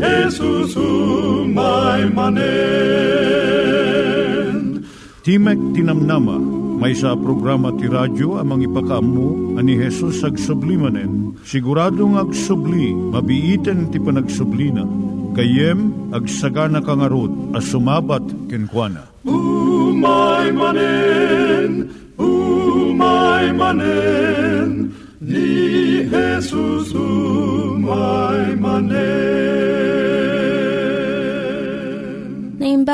Jesus umay manen. Timek Tinamnama, may sa programa ti radyo amang ipakaammo ani Hesus ag sublimanen. Siguradong ag subli, mabiiten ti panagsublina. Kayem ag sagana kangarot as sumabat kenkwana. Umay manen, umay manen, ni Jesus umay manen.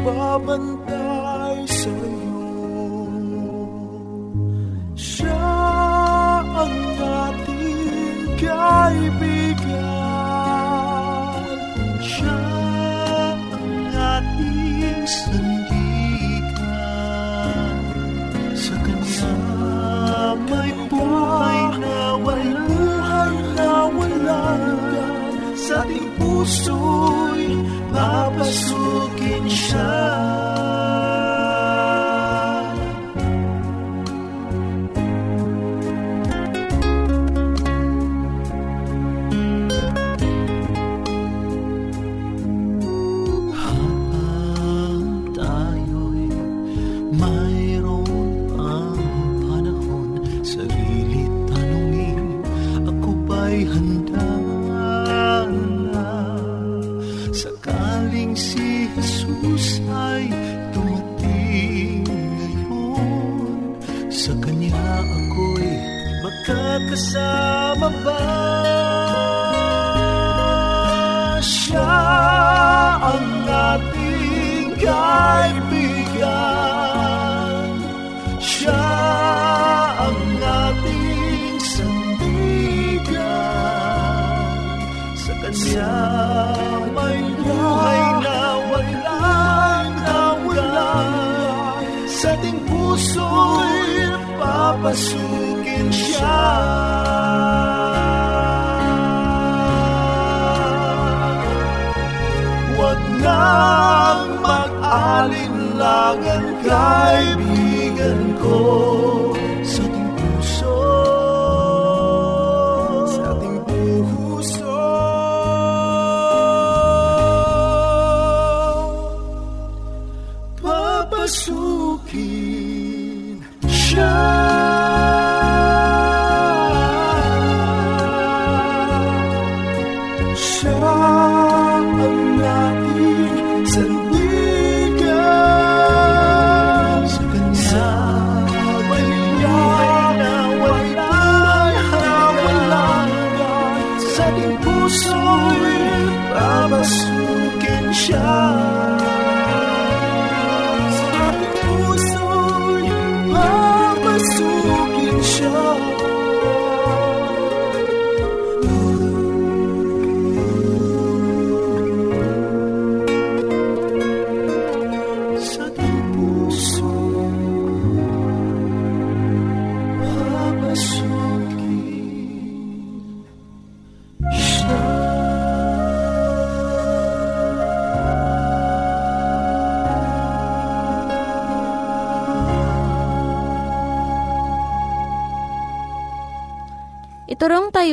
Nagbabantay sa'yo ako ba'y mag-alinlangan kaibigan ko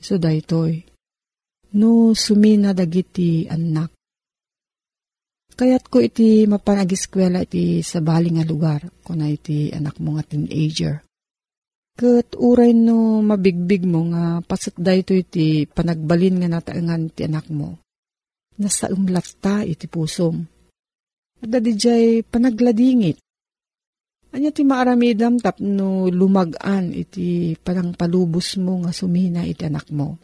so daytoy. No sumina dagiti anak. Kayat ko iti mapanagiskwela iti sa bali nga lugar, kuna iti anak mo nga teenager. Kat uray no mabigbig mo nga pasat dayto iti panagbalin nga nataangan ti anak mo. Nasa umlat ta iti pusom. At dadijay panagladingit Anya ti maaramidam tapno lumagan iti parang palubos mo nga sumina iti anak mo.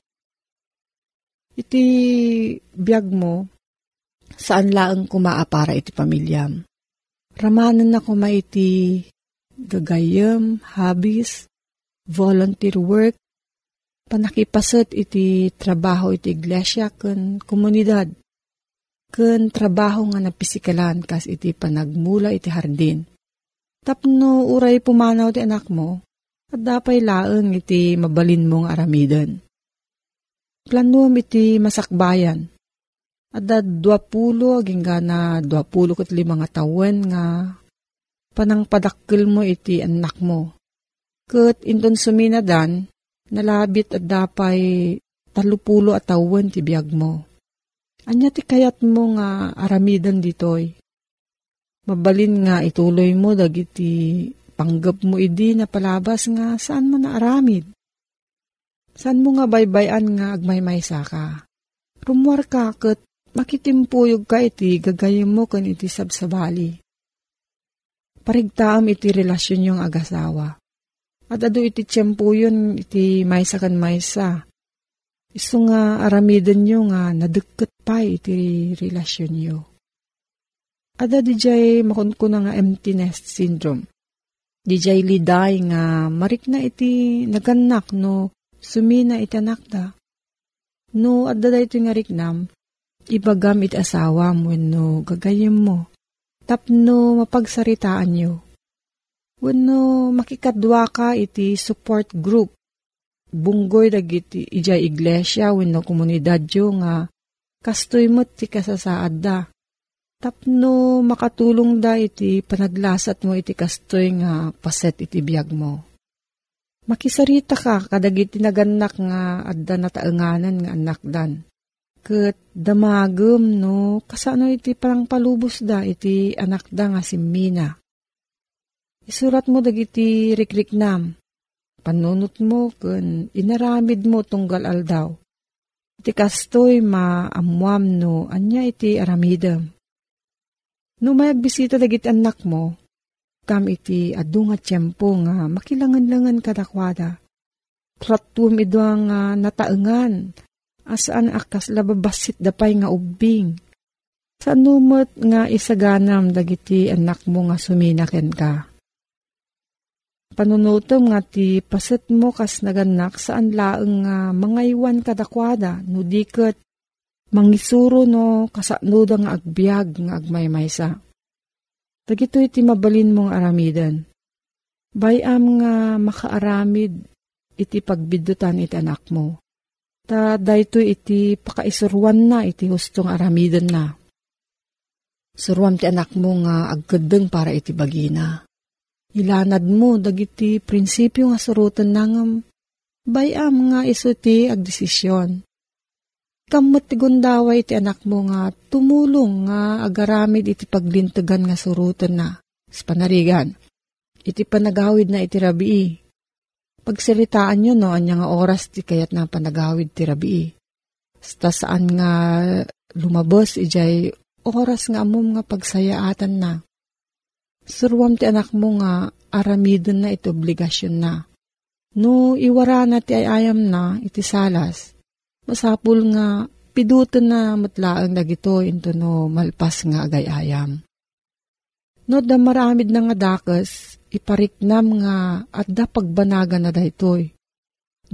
Iti biyag mo, saan laang kumaapara iti pamilyam. Ramanan na kuma iti gagayam, habis, volunteer work, panakipasat iti trabaho iti iglesia ken komunidad, ken trabaho nga napisikalan kas iti panagmula iti hardin Tapno uray pumanaw ti anak mo, at dapay laeng iti mabalin mong aramiden. Planuam iti masakbayan, at da duapulo aging na duapulo kat lima nga tawen nga panang padakkel mo iti anak mo. Kat inton suminadan, nalabit at dapay talupulo at tawen ti biyag mo. Anya ti kayat mo nga aramidan ditoy Mabalin nga ituloy mo dagiti panggap mo idi na palabas nga saan mo naaramid. Saan mo nga baybayan nga agmaymay ka. Rumwar ka kat makitimpuyog ka iti gagayim mo kan iti sabsabali. Parigtaam iti relasyon yung agasawa. At ado iti tiyempo yun iti maysa kan maysa. Iso nga aramidan nyo nga nadagkat pa iti relasyon nyo. Ada dijay makunkuna nga empty nest syndrome. Dijay liday nga marik na iti naganak no sumina iti anak da. No adda da iti nga riknam, ibagam iti asawa mo no gagayim mo. Tapno mapagsaritaan nyo. Wano makikadwa ka iti support group. Bunggoy dagiti ijay iglesia wenno komunidad yo nga kastoy mo ti kasasaad da tapno makatulong da iti panaglasat mo iti kastoy nga paset iti biyag mo. Makisarita ka kadagiti naganak nga adda nataenganan nga anak dan. Kat damagem no kasano iti parang palubos da iti anak da nga si Mina. Isurat mo dagiti rikriknam. Panunot mo kun inaramid mo tunggal aldaw. Iti kastoy maamuam no anya iti aramidem No may bisita dagiti anak mo, kam iti adu nga tiyempo nga makilangan-langan kadakwada. Tratum ido nga uh, nataengan, asaan akas lababasit dapay nga ubing. Sa numot nga isaganam dagiti anak mo nga suminaken ka. Panunutom nga ti paset mo kas naganak saan laeng nga mga iwan kadakwada no diket mangisuro no kasano nga agbyag nga agmaymaysa. Dagito iti mabalin mong aramidan. Bayam nga makaaramid iti pagbidutan iti anak mo. Ta dayto iti pakaisurwan na iti hustong aramidan na. Surwan ti anak mo nga agkadeng para iti bagina. Ilanad mo dagiti prinsipyo nga surutan nangam bayam nga iso ti agdesisyon Kamot ti gundaway ti anak mo nga tumulong nga agaramid iti paglintugan nga surutan na sa panarigan. Iti panagawid na iti rabii. Pagsiritaan nyo no, anya nga oras ti kayat na panagawid ti rabii. Sta saan nga lumabos ijay oras nga amom nga pagsayaatan na. Surwam ti anak mo nga aramidon na iti obligasyon na. No iwara na ti ayayam na iti salas, Masapul nga pidutan na matlaang dagito into no malpas nga agayayam. No da maramid na nga dakas, ipariknam nga at da pagbanaga na daytoy.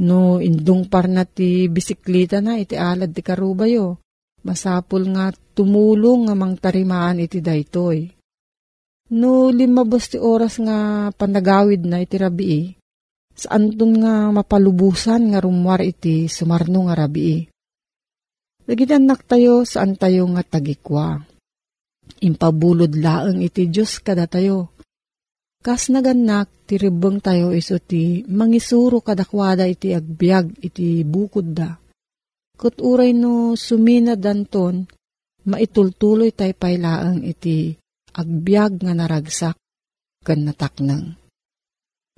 No, indung par na ti bisiklita na iti alad ti karubayo. Masapul nga tumulong nga mangtarimaan iti daytoy. No, limabas ti oras nga panagawid na iti rabii. Saan dun nga mapalubusan nga rumwar iti sumarno nga rabii. Nagidanak tayo saan tayo nga tagikwa. Impabulod laeng iti Diyos kada tayo. Kas naganak, ti ribeng tayo iso ti mangisuro kadakwada iti agbyag iti bukod da. Kat uray no sumina danton, maitultuloy tay pailaang iti agbyag nga naragsak kan nataknang.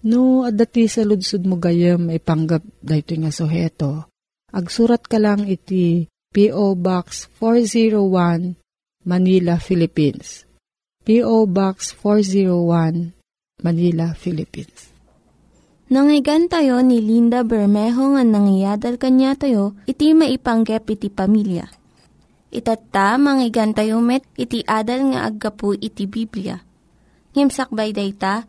No, adati sa ludsud mo gayam ipanggap dayto nga suheto. Agsurat ka lang iti P.O. Box 401 Manila, Philippines. P.O. Box 401 Manila, Philippines. Nangyigan tayo ni Linda Bermejo nga nangyadal kanya tayo, iti maipanggep iti pamilya. Itatta, manggigan tayo met, iti adal nga aggapu iti Biblia. Ngimsakbay day ta,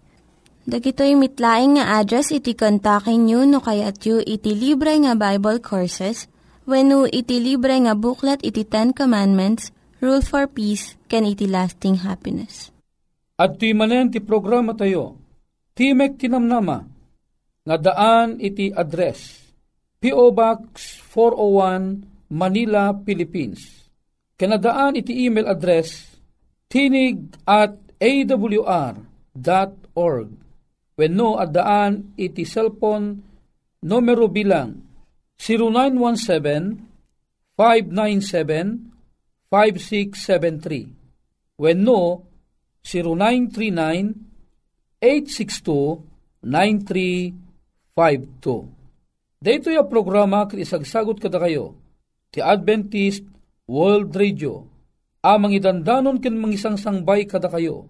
Dagitoy mitlaing nga address iti kontakin nyo no kayat yu iti libre nga Bible Courses when iti libre nga buklat iti Ten Commandments, Rule for Peace, can iti lasting happiness. At ti manen ti programa tayo, Timek Tinamnama, nga daan iti address, P.O. Box 401, Manila, Philippines. Kanadaan iti email address, tinig at awr.org. When no, at daan iti cellphone numero bilang 0917-597-5673. When no, 0939 862-9352. Dito yung programa kit isagsagot kada kayo ti Adventist World Radio. Amang idandanon ken mangisang sangbay kada kayo.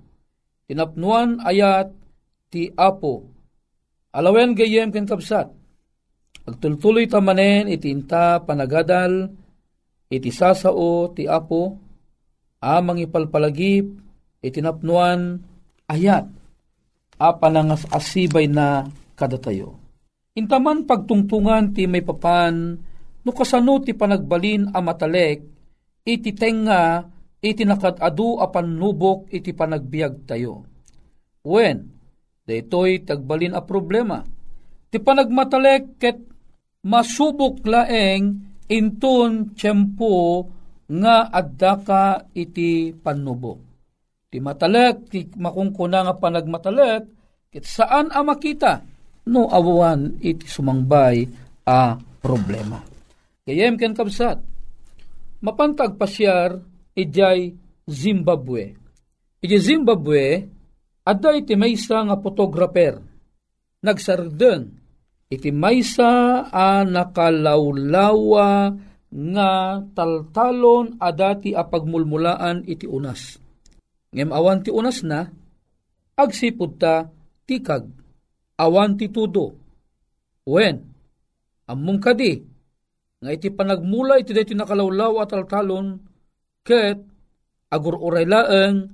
Tinapnuan ayat ti Apo. Alawen gayem ken kapsat. Agtultuloy tamanen iti inta panagadal iti sasao ti Apo. Amang ipalpalagip itinapnuan ayat apanangas asibay na kadatayo. Intaman pagtungtungan ti may papan, no kasano ti panagbalin a matalek, iti tenga, iti nakadadu apan nubok iti panagbiag tayo. When, daytoy tagbalin a problema, ti panagmatalek ket masubok laeng inton tiyempo nga adda ka iti panubok Ti matalek, ti makungkuna nga panagmatalek, kit saan a makita, no awan iti sumangbay a problema. Kayem ken kabsat, mapantag pasyar ijay Zimbabwe. Iti Zimbabwe, adda iti maysa nga photographer. Nagsarden, iti maysa a nakalawlawa nga taltalon adati a pagmulmulaan iti unas Ngem awan ti unas na, agsipod ta tikag, awan ti tudo. Wen, among kadi, nga iti panagmula iti dati nakalawlaw at altalon, ket agur uray laeng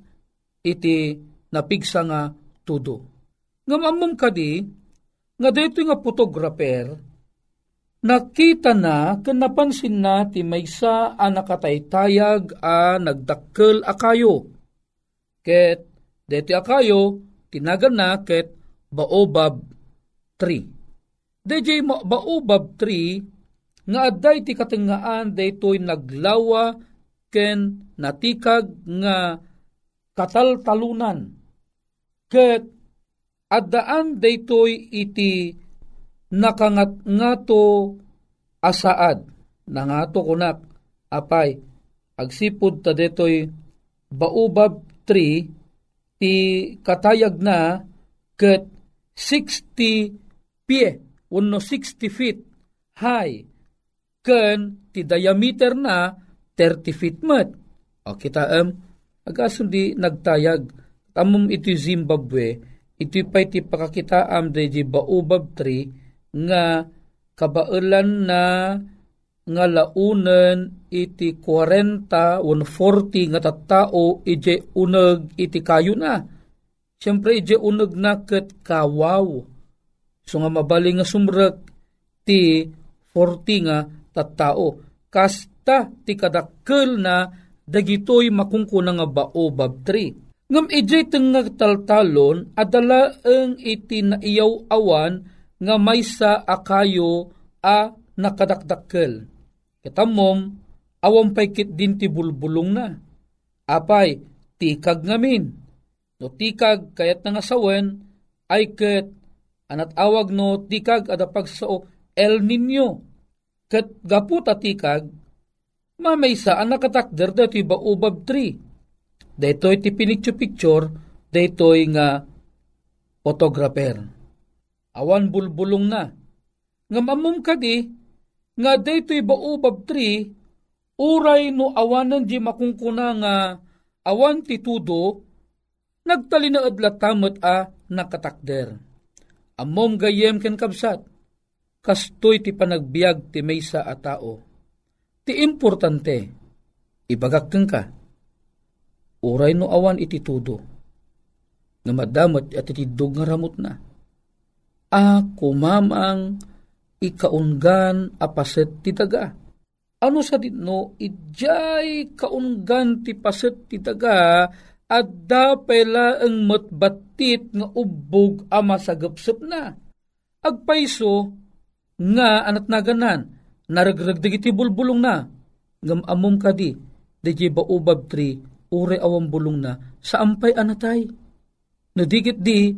iti napigsa nga tudo. Ngam among kadi, nga dito nga photographer, nakita na ken napansin na ti maysa a nakataytayag a nagdakkel akayo ket deti akayo tinagan na ket baobab tree. DJ baobab tree nga adday ti katengaan daytoy naglawa ken natikag nga kataltalunan ket addaan daytoy iti nakangat ngato asaad nangato kunak apay agsipud ta detoy baobab 3 ti katayag na ket 60 pie uno 60 feet high, ken ti diameter na 30 feet mat. O kita am, um, agasundi nagtayag, tamom iti Zimbabwe, iti pa iti pakakitaam da di baobab tree, nga kabailan na nga launen iti 40 140 nga tattao ije uneg iti kayo na. Siyempre ije uneg na ket kawaw. So nga mabaling nga sumrek ti 40 nga tattao. Kasta ti kadakkel na dagitoy makungkuna nga baobab tree. Ngam ije nga taltalon adala ang iti naiyaw awan nga maysa akayo a nakadakdakkel Kitamom, awam pay kit din ti bulbulong na. Apay, tikag ngamin. No tikag kayat nga sawen, ay ket anat awag no tikag adapag sao El Nino. Ket gaputa tikag, mamaysa ang nakatakder da ti baobab tree. Daytoy ti pinicture-picture, daytoy nga photographer. Awan bulbulong na. Nga mamum kadi, nga daytoy baobab tree, uray no awanan di makungkuna nga awan ti tudo, nagtalinaad latamat a nakatakder. Amom gayem ken kabsat, kastoy ti panagbiag ti maysa a tao. Ti importante, ibagak ka, uray no awan iti tudo, nga madamat at itidog nga ramot na. A kumamang ikaungan apaset ti daga. Ano sa ditno, ijay kaungan ti paset ti daga at dapela ang matbatit nga ubog ama sa gapsap na. Agpaiso nga anat naganan, naragragdag iti bulbulong na, ngam amom kadi, di ba ubab tri, ure awang bulong na, sa ampay anatay. Nadigit di,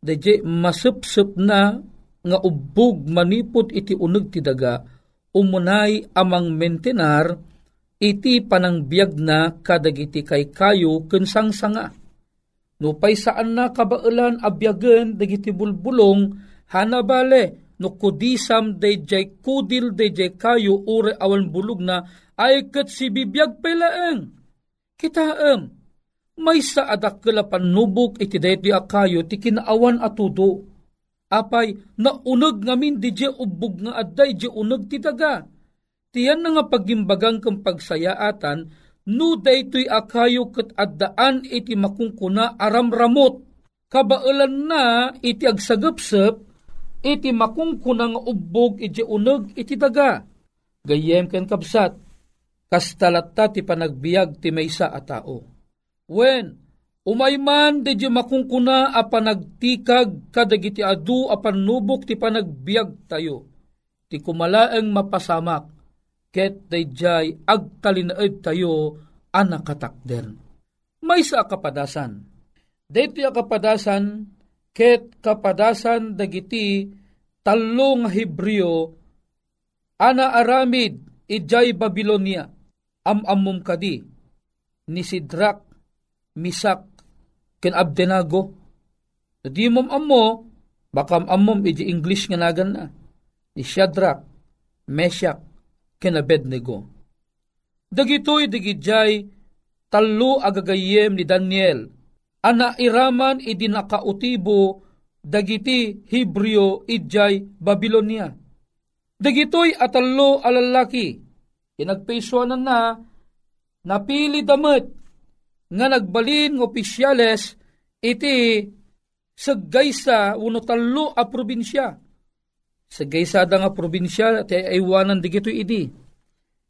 di masupsup na nga ubog manipod iti uneg ti daga umunay amang mentenar iti panangbiag na kadagiti kay kayo kensang sanga. No pay saan na kabailan abyagen dagiti bulbulong hanabale no kudisam dayjay kudil dayjay kayo ure awan bulog na ay kat si bibiyag pelaeng. Kitaem, may sa adak panubok iti dayti akayo ti kinaawan atudo apay naunag ngamin di je ubog nga adday je unag ti. Tiyan na nga pagimbagang kang pagsayaatan, no daytoy akayo kat addaan iti makungkuna aramramot. Kabailan na iti agsagapsap, iti makungkuna nga ubog iti unag iti daga. Gayem ken kapsat, kastalata ti panagbiag ti maysa a tao. When Umayman di makungkuna a panagtikag kadagiti adu a panubok ti panagbiag tayo. Ti kumalaeng mapasamak ket dayjay agtalinaed tayo anakatakder. May sa kapadasan. Dito yung kapadasan ket kapadasan dagiti talong Hebreo ana aramid ijay Babylonia am-amum kadi ni Sidrak, Misak, ken Abdenago. Di mom ammo, baka amom iti English nga nagan na. Ni Shadrach, Meshach, ken Abednego. Dagitoy digidjay talo agagayem ni Daniel. Ana iraman idi nakautibo dagiti Hebreo idjay Babylonia. Dagitoy atallo alalaki. Inagpesuanan na napili damet nga nagbalin ng opisyales iti saggaysa uno talo a probinsya. Saggaysa da nga probinsya ti aywanan digito idi.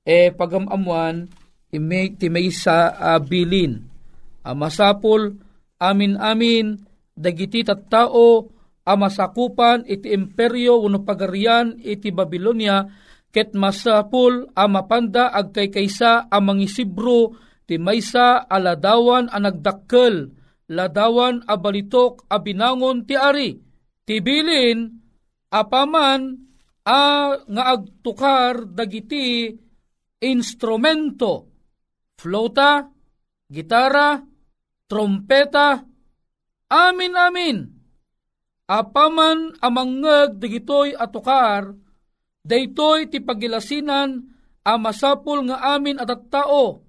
E pagamamuan imi ti may sa uh, bilin. Amasapol amin-amin dagiti tattao amasakupan iti imperyo uno pagarian iti Babylonia ket masapul amapanda agkaykaysa amang isibro ti maysa aladawan a nagdakkel, ladawan a balitok a binangon ti ari, ti bilin apaman a nga agtukar dagiti instrumento, flota, gitara, trompeta, amin amin, Apaman amangeg digitoy atukar, daytoy ti pagilasinan a masapul nga amin at at tao,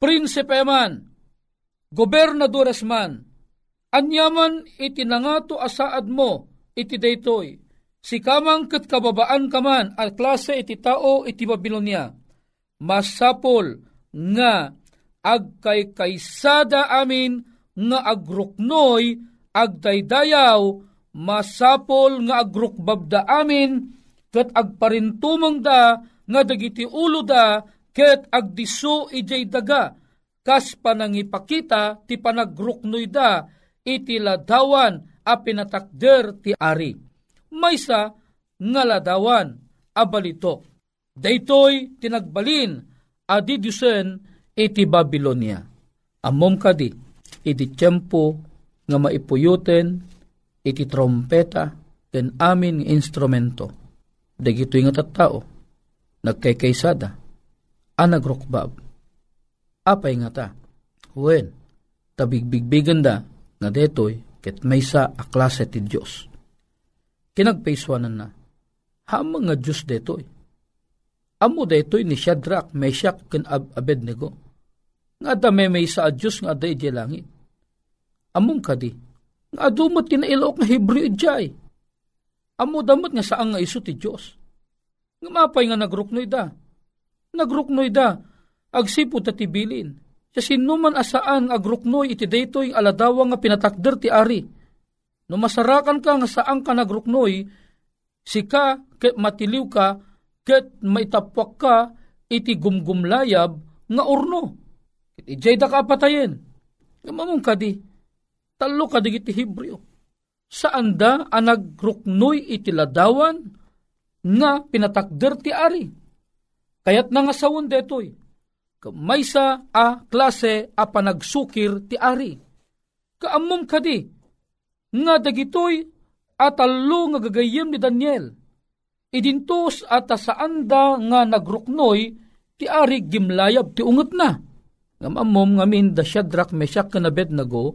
prinsipe man, gobernadores man, anyaman iti nangato asaad mo, iti daytoy, si kamang kat kababaan kaman at klase iti tao iti Babilonia, masapol nga agkay kaysada amin nga agruknoy agdaydayaw masapol nga agrukbabda amin, ket agparintumong da, nga dagiti ulo da, ket agdiso ijay daga, kas panangipakita ti panagruknoy da, iti ladawan a pinatakder ti ari. Maysa nga ladawan a balito. Daytoy tinagbalin adidusen iti Babylonia. Amom kadi, iti tiyempo nga maipuyuten iti trompeta ken amin instrumento. Dagito nga tattao, nagkaykaysada, anagrokbab. Apay nga ta, wen, tabigbigbigan da, nga detoy, ket maysa a klase ti Diyos. Kinagpaiswanan na, hamang nga Diyos detoy. Amo detoy ni Shadrach, Meshach, ken Ab Abednego. Nga da may may sa Diyos nga da langit. Among kadi, nga dumot kinailaok nga Hebreo jay. Amo damot nga saan nga iso ti Diyos. Nga mapay nga nagruknoy da. Nagruknoy da. Agsipo ta tibilin. Sa sinuman asaan agruknoy iti daytoy aladawa nga pinatakder ti ari. No masarakan ka nga saan ka nagruknoy, sika ket matiliw ka, ket maitapwak ka iti gumgumlayab nga urno. Iti da ka patayin. Nga mamong kadi, talo ka digiti Hebreo. Saan da ang nagruknoy iti ladawan nga pinatakder ti ari. Kayat na nga sawon detoy, maysa a klase a panagsukir ti ari. Kaamom kadi, nga dagitoy at talo nga gagayem ni Daniel. Idintos at saan da nga nagruknoy ti ari gimlayab ti ungot na. Ngamamom ngamin da Shadrach, Meshach, kan Abednego,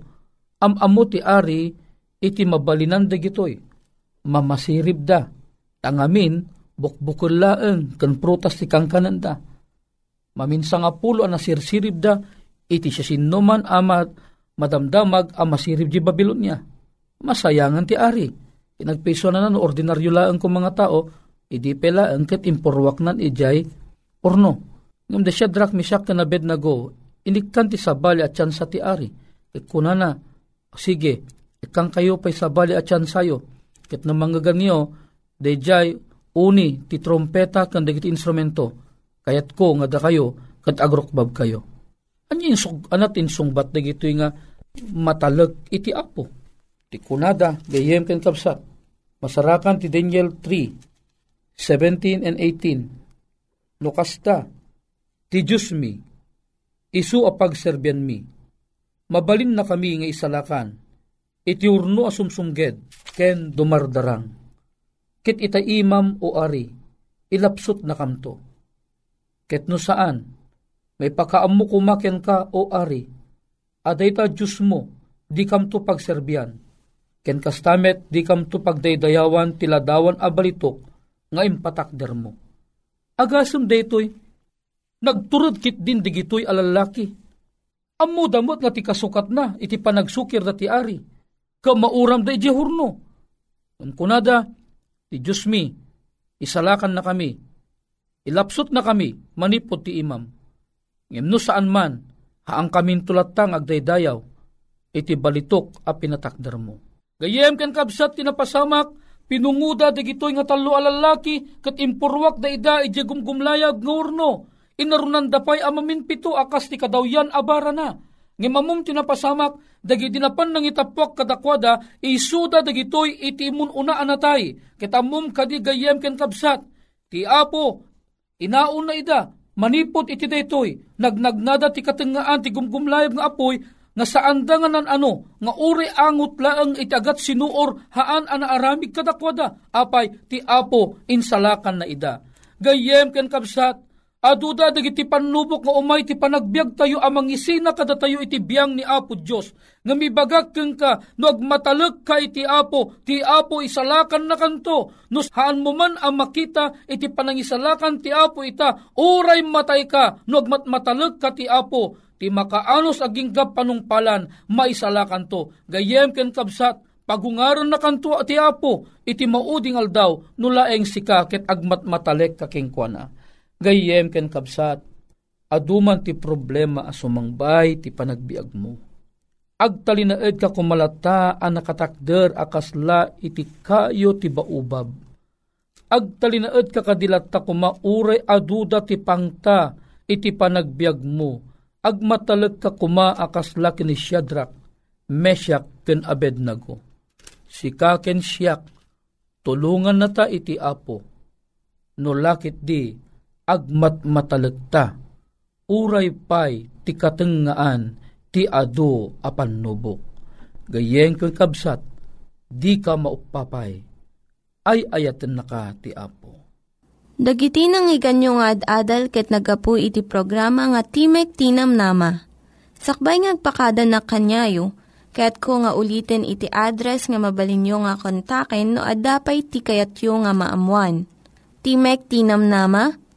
Am-amo ti ari iti mabalinan dagitoy. Mamasirib da. Tangamin, bukbukul laeng kan prutas ti kangkanan da. Maminsa nga pulo ang nasirsirib da, iti siya sinuman amat madamdamag ang masirib di Babylonia. Masayangan ti ari. Pinagpiso na no ordinaryo laeng kong mga tao, idi pela ang ket impurwak nan ijay orno. Ngam de Shadrach, Meshach, na Abednego, inikkan ti sabali at sa ti ari. Ikunana, sige, ikang kayo pa'y sabali at yan sayo, ket na mga ganyo, dayjay uni ti trompeta kan dagiti instrumento, kayat ko nga da kayo, kat agrokbab kayo. Anya insug, anat insungbat dagito nga matalag iti apo. Ti kunada, gayem ken kapsat, masarakan ti Daniel 3, 17 and 18, Lukasta, ti Diyos mi, isu a pagserbyan mi, mabalin na kami nga isalakan, iti urno asumsumged, ken dumardarang. Kit ita imam o ari, ilapsot na kamto. Ket no saan, may pakaammo kumaken ka o ari, aday ta Diyos mo, di kamto pagserbian. Ken kastamet, di kamto pagdaydayawan tiladawan abalitok, nga impatakder mo. Agasem daytoy, nagturod kit din digitoy alalaki, Ammo damot nga ti kasukat na, iti panagsukir da ti ari. Kamauram da iti hurno. Kung kunada, ti Diyos mi, isalakan na kami, ilapsot na kami, manipot ti imam. Ngem saan man, haang kamin tulatang agdaydayaw, iti balitok a pinatakdar mo. Gayem ken kabsat tinapasamak, pinunguda dagitoy nga talo alalaki, kat impurwak da ida iti gumgumlayag nga urno, inarunan dapay amamin pito akas ti kadawyan abara na. Ngimamum tinapasamak, dagi dinapan nang itapwak kadakwada, isuda dagitoy itimun una anatay, kitamum kadi gayem ken. Ti apo, inauna ida, manipot iti daytoy, nagnagnada ti katengaan ti gumgumlayab nga apoy, nga saan da nga nan ano, nga uri angot laang itagat sinuor, haan ana aramig kadakwada, apay ti apo insalakan na ida. Gayem ken kabsat, Aduda dagiti panubok nga umay ti panagbiag tayo amang isina kada tayo iti biyang ni Apo Diyos. Nga mibagak keng ka, no agmatalag ka iti Apo, ti Apo isalakan na kanto. No haan mo man ang makita iti panangisalakan ti Apo ita, uray matay ka, no agmatmatalag ka ti Apo, ti makaanos aging panungpalan, maisalakan to. Gayem ken kabsat, pagungaron na kanto ti Apo, iti mauding aldaw, nulaeng sika ket agmatmatalek kakingkwana gayem ken kabsat, aduman ti problema asumangbay ti panagbiag mo. Agtalinaed ka kumalata ang nakatakder akasla iti kayo ti baubab. Agtalinaed ka kadilata kumauray aduda ti pangta iti panagbiag mo. Agmatalag ka kuma akasla kini Shadrach, Meshach ken Abednego. Sika ken siyak, tulungan na ta iti apo. No lakit di, agmat matalagta, uray pay ti katengaan ti ado apan nubok. Gayeng ko'y kabsat, di ka maupapay, ay ayaten na ka ti Apo. Dagiti nang iganyo nga ad-adal ket nagapu iti programa nga Timek Tinam Nama. Sakbay ngagpakada na kanyayo, ket ko nga ulitin iti address nga mabalinyo nga kontaken no ad-dapay tikayatyo nga maamuan. Timek Tinam Nama,